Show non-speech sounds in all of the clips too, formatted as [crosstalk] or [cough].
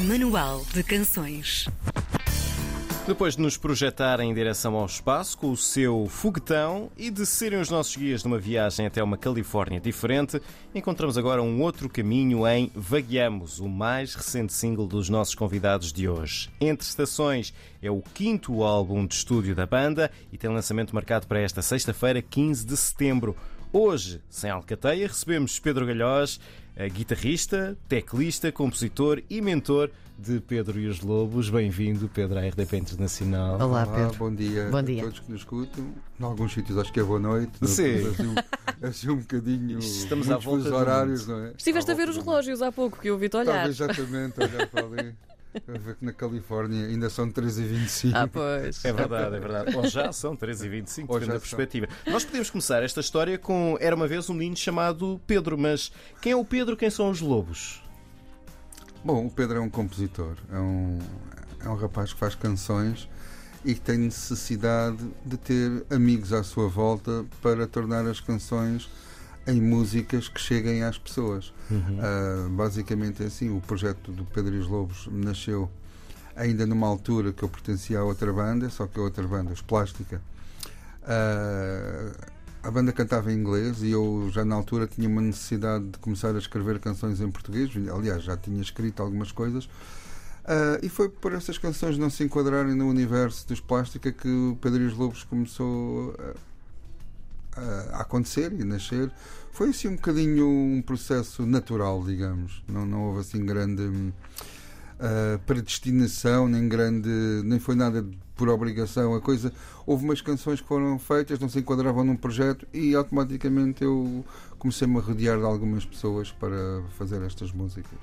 Manual de Canções. Depois de nos projetarem em direção ao espaço com o seu foguetão e de serem os nossos guias numa viagem até uma Califórnia diferente, encontramos agora um outro caminho em Vagueamos, o mais recente single dos nossos convidados de hoje. Entre Estações é o quinto álbum de estúdio da banda e tem lançamento marcado para esta sexta-feira, 15 de setembro. Hoje, sem alcateia, recebemos Pedro Galhós, guitarrista, teclista, compositor e mentor de Pedro e os Lobos. Bem-vindo, Pedro, à RDP Internacional. Olá, Olá, Pedro. bom dia Bom a dia. todos que nos escutam. Em alguns sítios acho que é boa noite. Sim. Assim, um- [laughs] assim um bocadinho. Estamos à volta fusos do horários, não é? Estiveste a ver os relógios há pouco que eu ouvi-te olhar. Talvez exatamente, olhar para ali. [laughs] A ver que na Califórnia ainda são 13h25. Ah, pois. É verdade, é verdade. Ou já são 13h25, Ou depende da são. perspectiva. Nós podemos começar esta história com. Era uma vez um menino chamado Pedro, mas quem é o Pedro? Quem são os lobos? Bom, o Pedro é um compositor, é um, é um rapaz que faz canções e que tem necessidade de ter amigos à sua volta para tornar as canções em músicas que cheguem às pessoas. Ah, basicamente é assim, o projeto do Pedro e os Lobos nasceu ainda numa altura que eu pertencia a outra banda, só que a outra banda, os Plástica, ah, a banda cantava em inglês e eu já na altura tinha uma necessidade de começar a escrever canções em português. Aliás, já tinha escrito algumas coisas. Ah, e foi por essas canções não se enquadrarem no universo dos Plástica que o Pedro e os Lobos começou a, a- acontecer e nascer. Foi assim um bocadinho um processo natural, digamos. Não, não houve assim grande ah, predestinação, nem grande. nem foi nada por obrigação. A coisa. Houve umas canções que foram feitas, não se enquadravam num projeto e automaticamente eu comecei-me a rodear de algumas pessoas para fazer estas músicas.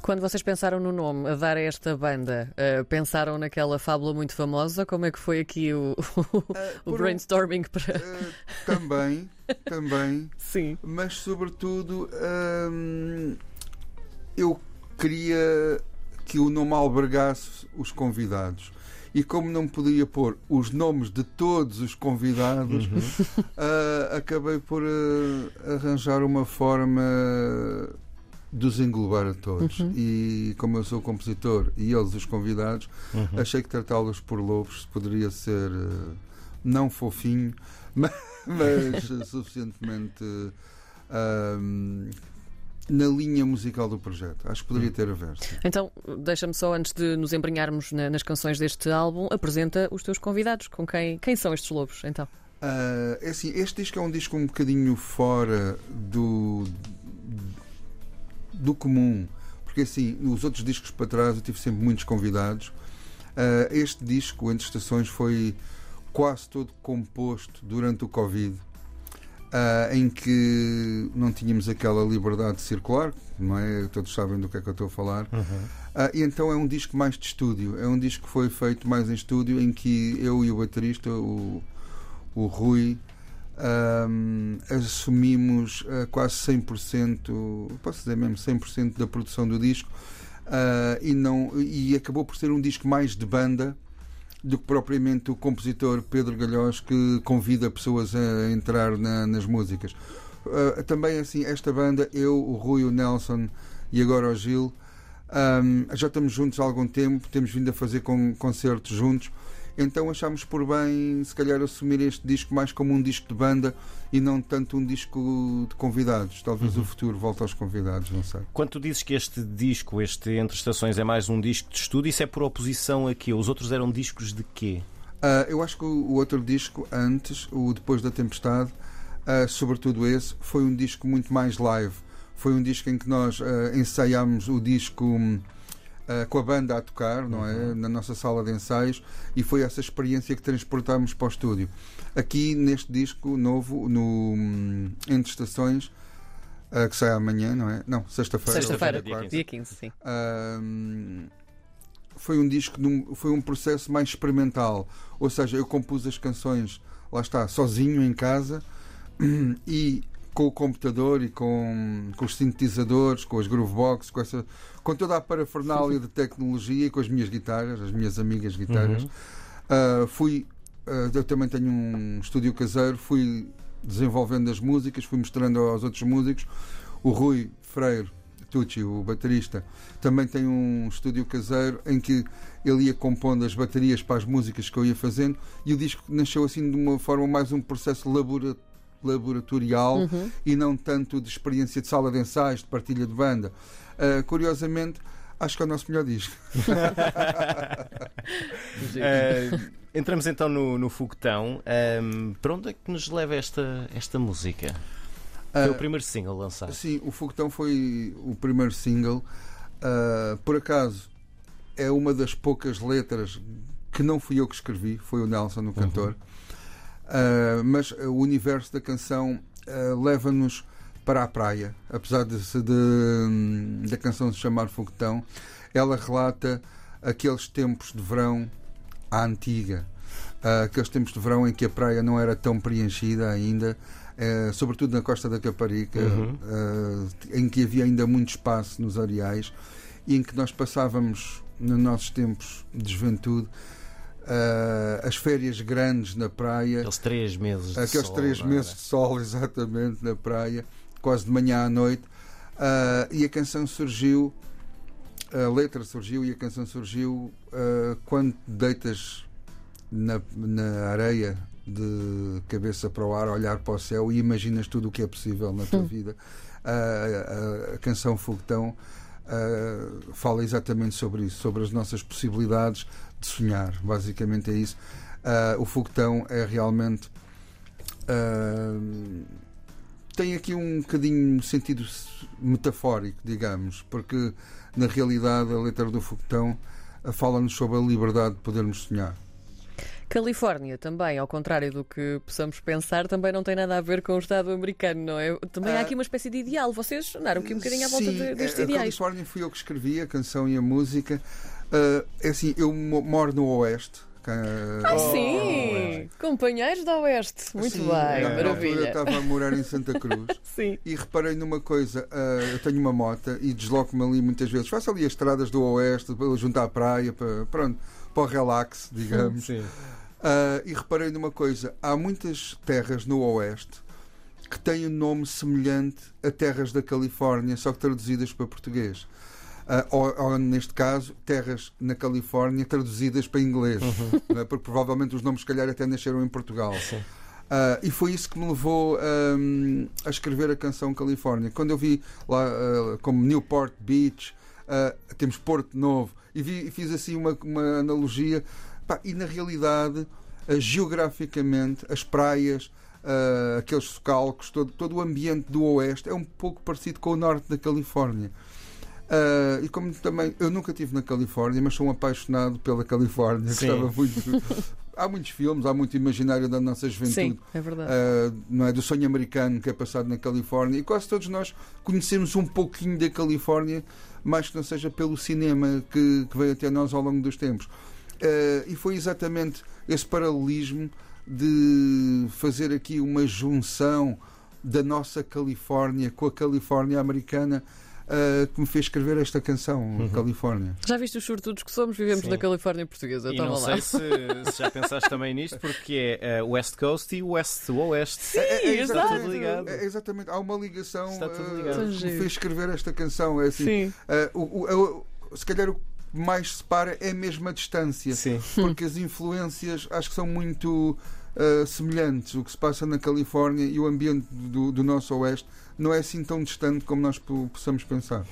Quando vocês pensaram no nome, a dar a esta banda, eh, pensaram naquela fábula muito famosa? Como é que foi aqui o, [laughs] o por um- brainstorming para. Ah, também, também. [laughs] Sim. mas sobretudo hum, eu queria que o nome albergasse os convidados. E como não podia pôr os nomes de todos os convidados, [laughs] ah, acabei por ah, arranjar uma forma de os englobar a todos. E como eu sou compositor e eles os convidados, achei que tratá-los por lobos poderia ser ah, não fofinho, [laughs] mas, mas [laughs] suficientemente na linha musical do projeto. Acho que poderia ter a ver. sim. Então, deixa-me só, antes de nos embrenharmos na- nas canções deste álbum, apresenta os teus convidados. Com quem, quem são estes lobos, então? Ah, é assim, este disco é um disco um bocadinho fora do do comum, porque assim, nos outros discos para trás eu tive sempre muitos convidados. Ah, este disco, Entre Estações, foi quase todo composto durante o Covid, ah, em que não tínhamos aquela liberdade de circular, não é? Todos sabem do que é que eu estou a falar. Ah, e então é um disco mais de estúdio. É um disco que foi feito mais em estúdio, em que eu e o baterista, o, o Rui, ahm, assumimos ah, quase 100%, posso dizer mesmo 100% da produção do disco. E, não, e acabou por ser um disco mais de banda do que propriamente o compositor Pedro Galhós que convida pessoas a entrar na- nas músicas. Ah, também assim, esta banda, eu, o Rui, o Nelson e agora o Gil, ahm, já estamos juntos há algum tempo, temos vindo a fazer con- concertos juntos, então achámos por bem, se calhar, assumir este disco mais como um disco de banda e não tanto um disco de convidados. Talvez o futuro volte aos convidados, não sei. Quando tu dizes que este disco, este Entre Estações, é mais um disco de estudo, isso é por oposição a quê? Os outros eram discos de quê? Ah, eu acho que o, outro disco, antes, o Depois da Tempestade, ah, sobretudo esse, foi um disco muito mais live. Foi um disco em que nós ah, ensaiámos o disco hum, ah, com a banda a tocar, não é? Na nossa sala de ensaios, e foi essa experiência que transportámos para o estúdio. Aqui, neste disco novo, no hum, Entre Estações, ah, que sai amanhã, não é? Não, sexta-feira. Sexta-feira, dia 15. dia 15, sim. Ahm, foi um disco, num- foi um processo mais experimental. Ou seja, eu compus as canções, lá está, sozinho em casa e com o computador e com, com os sintetizadores, com as groovebox, com, essa, com toda a parafernália de tecnologia e com as minhas guitarras, as minhas amigas guitarras. Ah, fui, ah, eu também tenho um estúdio caseiro, fui desenvolvendo as músicas, fui mostrando aos outros músicos. O Rui Freire Tucci, o baterista, também tem um estúdio caseiro em que ele ia compondo as baterias para as músicas que eu ia fazendo e o disco nasceu assim de uma forma mais um processo labora- laboratorial Uhum. e não tanto de experiência de sala de ensaios, de partilha de banda. Ah, curiosamente, acho que é o nosso melhor disco. Eh, [laughs] entramos então no, no foguetão. Ahm, para onde é que nos leva esta, esta música? Foi Ah, o primeiro single lançado. Sim, o Foguetão foi o primeiro single. Ah, por acaso, é uma das poucas letras que não fui eu que escrevi, foi o Nelson, o cantor. Ah, mas o universo da canção ah, leva-nos para a praia. Apesar de, de- da canção se chamar Foguetão, ela relata aqueles tempos de verão à antiga. Ah, aqueles tempos de verão em que a praia não era tão preenchida ainda, eh, sobretudo na Costa da Caparica, Uhum. eh, em que havia ainda muito espaço nos areais e em que nós passávamos, nos nossos tempos de juventude, eh, as férias grandes na praia, Aqueles três meses de aqueles sol, três era? meses de sol, [laughs] exatamente, na praia, quase de manhã à noite. Ah, e a canção surgiu, a letra surgiu e a canção surgiu ah, quando deitas na, na areia de cabeça para o ar, olhar para o céu e imaginas tudo o que é possível na tua [laughs] vida. Ah, a, a canção Foguetão ah, fala exatamente sobre isso, sobre as nossas possibilidades de sonhar. Basicamente é isso. Ah, o Foguetão é realmente. ah, tem aqui um bocadinho sentido metafórico, digamos, porque na realidade a letra do Foguetão ah, fala-nos sobre a liberdade de podermos sonhar. Califórnia também, ao contrário do que possamos pensar, também não tem nada a ver com o Estado americano, não é? Também há aqui uma espécie de ideal. Vocês andaram aqui um bocadinho à volta Sim, de- destes a-. Califórnia fui eu que escrevi a canção e a música. Ah, é assim, eu mo- moro no Oeste. Ah, Oh, sim! Companheiros da Oeste. Muito Sim, bem, na- na altura Eu maravilha. estava a morar em Santa Cruz [laughs] Sim. e reparei numa coisa: ah, eu tenho uma moto e desloco-me ali muitas vezes. Faço ali as estradas do Oeste, para- junto à praia, para, pronto, para o relax, digamos. Sim. Ah, e reparei numa coisa: há muitas terras no Oeste que têm um nome semelhante a terras da Califórnia, só que traduzidas para português. Ah, ou, ou, neste caso, terras na Califórnia traduzidas para inglês, não é? porque provavelmente os nomes, se calhar, até nasceram em Portugal. Sim. Ah, e foi isso que me levou ahm, a escrever a canção Califórnia. Quando eu vi lá ah, como Newport Beach, ah, temos Porto Novo, e, vi- fiz assim uma, uma analogia, pá, e na realidade, geograficamente, as praias, aqueles socalcos, todo, todo o ambiente do Oeste é um pouco parecido com o norte da Califórnia. Ah, e como também eu nunca estive na Califórnia, mas sou um apaixonado pela Califórnia, Sim. gostava muito. há muitos filmes, há muito imaginário da nossa juventude. Sim, é verdade. Uh, não é, do sonho americano que é passado na Califórnia e quase todos nós conhecemos um pouquinho da Califórnia, mais que não seja pelo cinema que, que veio até nós ao longo dos tempos. Uh, e foi exatamente esse paralelismo de fazer aqui uma junção da nossa Califórnia com a Califórnia americana uh, que me fez escrever esta canção, Califórnia. Já viste os sortudos que somos? Vivemos Sim. na Califórnia portuguesa. E não lá. sei se, [laughs] se já pensaste também nisto, porque é uh, West Coast e West Oeste. Sim, É- é. Está tudo ligado. É, exatamente, há uma ligação Está tudo uh, ligado. Tão que me fez escrever esta canção. É assim, Sim. Uh, o, o- o- se calhar o que mais separa é mesmo a distância, Sim. porque as influências acho que são muito uh, semelhantes. O que se passa na Califórnia e o ambiente do, do nosso Oeste não é assim tão distante como nós po- possamos pensar.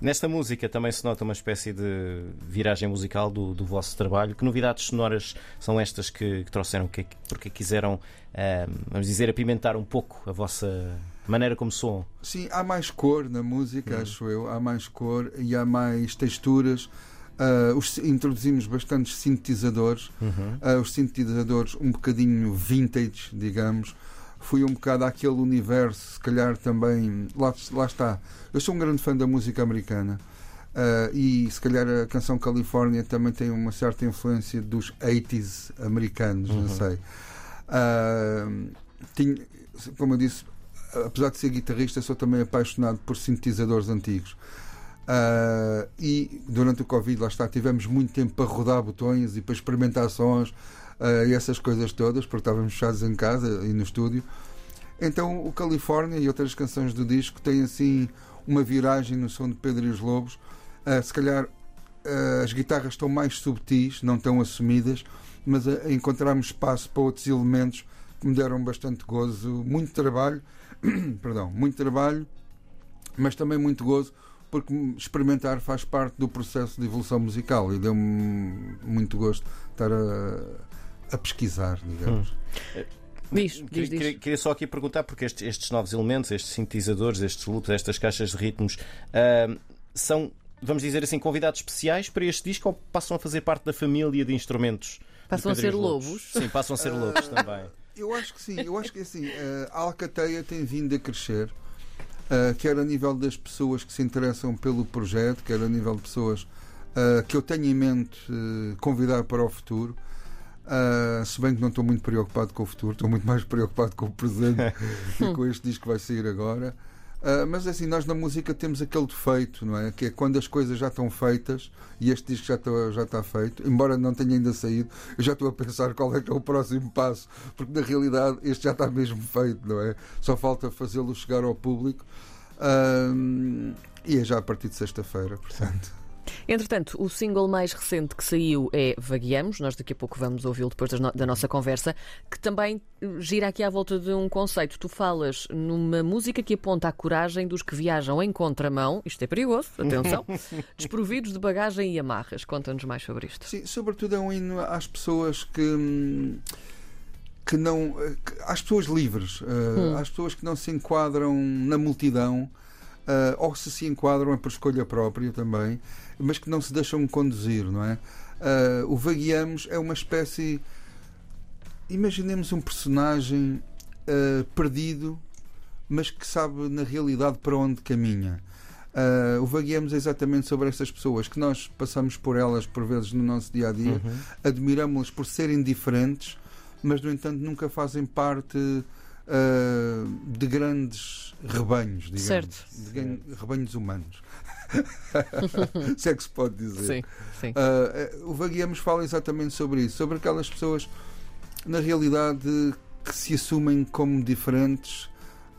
Nesta música também se nota uma espécie de viragem musical do, do vosso trabalho. Que novidades sonoras são estas que, que trouxeram? Que, porque quiseram, ah, vamos dizer, apimentar um pouco a vossa maneira como soam? Sim, há mais cor na música, acho eu. Há mais cor e há mais texturas. Uh, os- introduzimos bastantes sintetizadores. Uh, os sintetizadores um bocadinho vintage, digamos. Fui um bocado àquele universo, se calhar também. Lá, lá está. Eu sou um grande fã da música americana. Uh, e se calhar a canção Califórnia também tem uma certa influência dos 80s americanos, não sei. Tinha- como eu disse, apesar de ser guitarrista, sou também apaixonado por sintetizadores antigos. Ah, e durante o Covid, lá está, tivemos muito tempo para rodar botões e para experimentar sons ah, e essas coisas todas, porque estávamos fechados em casa e no estúdio. Então, o Califórnia e outras canções do disco têm assim uma viragem no som de Pedro e os Lobos. Uh, se calhar uh, as guitarras estão mais subtis, não tão assumidas, mas uh, encontramos espaço para outros elementos que me deram bastante gozo, muito trabalho, [clears throat] perdão, muito trabalho, mas também muito gozo, porque experimentar faz parte do processo de evolução musical e deu-me muito gosto estar a, a pesquisar, digamos. Hum. Diz, diz, diz. Queria, queria, só aqui perguntar, porque estes, estes, novos elementos, estes sintetizadores, estes loops, estas caixas de ritmos, uh, são, vamos dizer assim, convidados especiais para este disco ou passam a fazer parte da família de instrumentos? Passam a ser lobos? Sim, passam a ser lobos também. Eu acho que sim, eu acho que assim, a Alcateia tem vindo a crescer. Uh, quer a nível das pessoas que se interessam pelo projeto, quer a nível de pessoas uh, que eu tenho em mente uh, convidar para o futuro. se bem que não estou muito preocupado com o futuro, estou muito mais preocupado com o presente [laughs] e com este disco que vai sair agora. Uh, mas assim, nós na música temos aquele defeito, não é? Que é quando as coisas já estão feitas e este disco já está, já está feito, embora não tenha ainda saído, eu já estou a pensar qual é que é o próximo passo, porque na realidade este já está mesmo feito, não é? Só falta fazê-lo chegar ao público uh, e é já a partir de sexta-feira, portanto. Entretanto, o single mais recente que saiu é Vagueamos, nós daqui a pouco vamos ouvi-lo depois da nossa conversa, que também gira aqui à volta de um conceito. Tu falas numa música que aponta a coragem dos que viajam em contramão, isto é perigoso, [laughs] atenção, desprovidos de bagagem e amarras. Conta-nos mais sobre isto. Sim, sobretudo é um hino às pessoas que hum, que não às pessoas livres, uh, hum. às pessoas que não se enquadram na multidão uh, ou se se enquadram é por escolha própria também, mas que não se deixam conduzir, não é? Uh, o Vagueamos é uma espécie. Imaginemos um personagem uh, perdido, mas que sabe na realidade para onde caminha. Uh, o Vagueamos é exatamente sobre essas pessoas que nós passamos por elas por vezes no nosso dia a dia, uhum. admiramos-las por serem diferentes, mas no entanto nunca fazem parte uh, de grandes rebanhos, digamos, certo. de rebanhos humanos. [laughs] se é que se pode dizer. Sim, sim. Uh, o Vagueamos fala exatamente sobre isso, sobre aquelas pessoas, na realidade, que se assumem como diferentes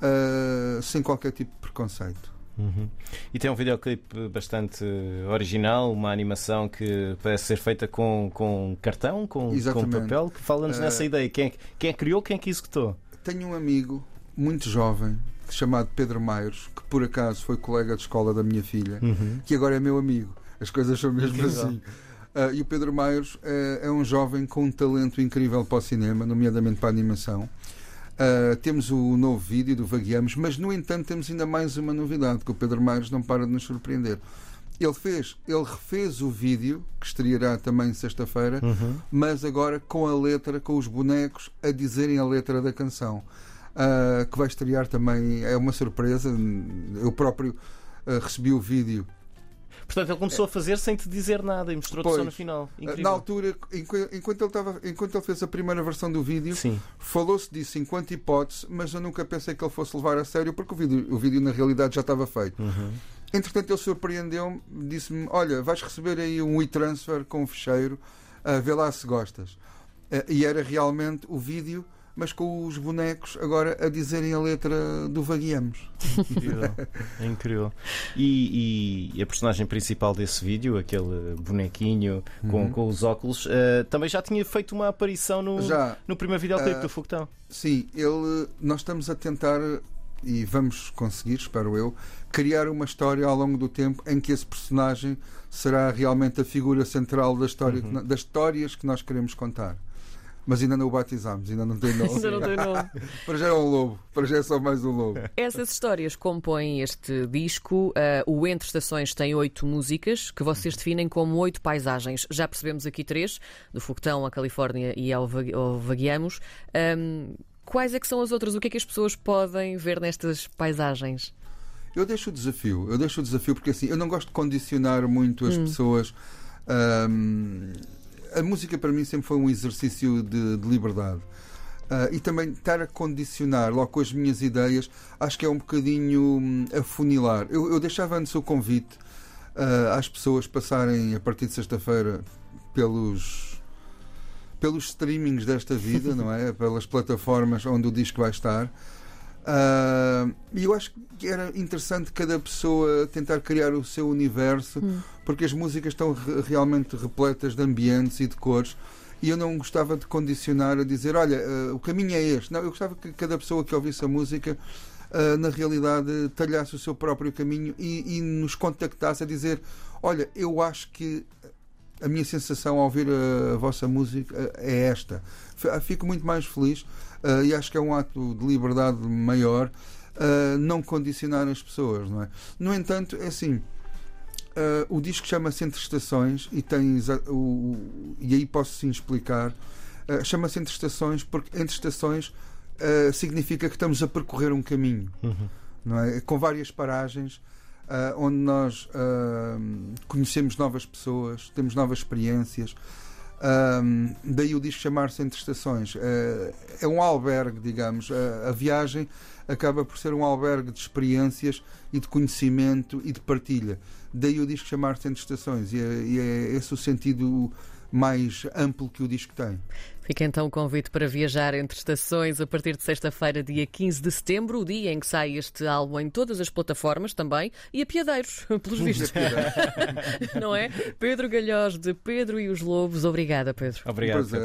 uh, sem qualquer tipo de preconceito. Uhum. E tem um videoclipe bastante original, uma animação que parece ser feita com, com cartão, com, com papel. Fala-nos uh, nessa ideia. Quem, é quem é criou, quem é que executou? Tenho um amigo muito jovem chamado Pedro Mairos, que por acaso foi colega de escola da minha filha, uhum. que agora é meu amigo. As coisas são mesmo assim. Uh, e o Pedro Mairos uh, é um jovem com um talento incrível para o cinema, nomeadamente para a animação. Uh, temos o novo vídeo do Vagueamos, mas no entanto temos ainda mais uma novidade, que o Pedro Mairos não para de nos surpreender. Ele fez, ele refez o vídeo, que estreará também sexta-feira, uhum. mas agora com a letra, com os bonecos a dizerem a letra da canção uh, que vai estrear também. É uma surpresa. Eu próprio uh, recebi o vídeo. Portanto, ele começou a fazer sem te dizer nada e mostrou-te só no final. Ah, Incrível. Na altura, enquanto ele, estava, enquanto ele fez a primeira versão do vídeo, falou-se disso enquanto hipótese, mas eu nunca pensei que ele fosse levar a sério, porque o vídeo, o vídeo na realidade já estava feito. Uhum. Entretanto, ele surpreendeu-me, disse-me: Olha, vais receber aí um e-transfer com um fecheiro, uh, vê lá se gostas. Uh, e era realmente o vídeo mas com os bonecos agora a dizerem a letra do Vagueamos. Incrível. É [laughs] incrível. E, e, a personagem principal desse vídeo, aquele bonequinho com, uhum. com os óculos, uh, também já tinha feito uma aparição no, já, no primeiro videoclipe uh, do Foguetão. Sim, ele, nós estamos a tentar e vamos conseguir, espero eu, criar uma história ao longo do tempo em que esse personagem será realmente a figura central da história, uhum. das histórias que nós queremos contar mas ainda não o batizámos, ainda não tem nome. ainda não tem nome. [laughs] para já é um lobo, para já é só mais um lobo. Essas histórias compõem este disco. Uh, o Entre Estações tem oito músicas que vocês definem como oito paisagens. Já percebemos aqui três: do Foguetão, a Califórnia e ao, Vagueamos. Um, quais é que são as outras? O que é que as pessoas podem ver nestas paisagens? Eu deixo o desafio, eu deixo o desafio porque assim, eu não gosto de condicionar muito as hum. pessoas. Um, a música para mim sempre foi um exercício de, de liberdade. Uh, e também estar a condicionar logo com as minhas ideias, acho que é um bocadinho hum, afunilar. Eu, eu deixava antes o convite uh, às pessoas passarem a partir de sexta-feira pelos pelos streamings desta vida, não é? [laughs] Pelas plataformas onde o disco vai estar. Uh, e eu acho que era interessante cada pessoa tentar criar o seu universo, Hum. porque as músicas estão re- realmente repletas de ambientes e de cores. E eu não gostava de condicionar a dizer, olha, uh, o caminho é este. Não, eu gostava que cada pessoa que ouvisse a música, uh, na realidade, talhasse o seu próprio caminho e, e nos contactasse a dizer, olha, eu acho que a minha sensação ao ouvir a, vossa música é esta. F- Fico muito mais feliz uh, e acho que é um ato de liberdade maior uh, não condicionar as pessoas, não é? No entanto, é assim. uh, o disco chama-se Entre Estações e tem o, e aí posso sim explicar. Chama-se Entre Estações porque entre estações significa que estamos a percorrer um caminho, não é? Com várias paragens ah, onde nós ah, conhecemos novas pessoas, temos novas experiências. Ah, daí o disco chamar-se Entre Estações. Ah, é um albergue, digamos. A viagem acaba por ser um albergue de experiências e de conhecimento e de partilha. Daí o disco chamar-se Entre Estações. E é, e é esse o sentido mais amplo que o disco tem. Fica então o convite para viajar entre estações a partir de sexta-feira, dia 15 de setembro, o dia em que sai este álbum em todas as plataformas também e a Piadeiros, [laughs] pelos vistos, [laughs] não é? Pedro Galhós, de Pedro e os Lobos. Obrigada, Pedro. Obrigado. Um.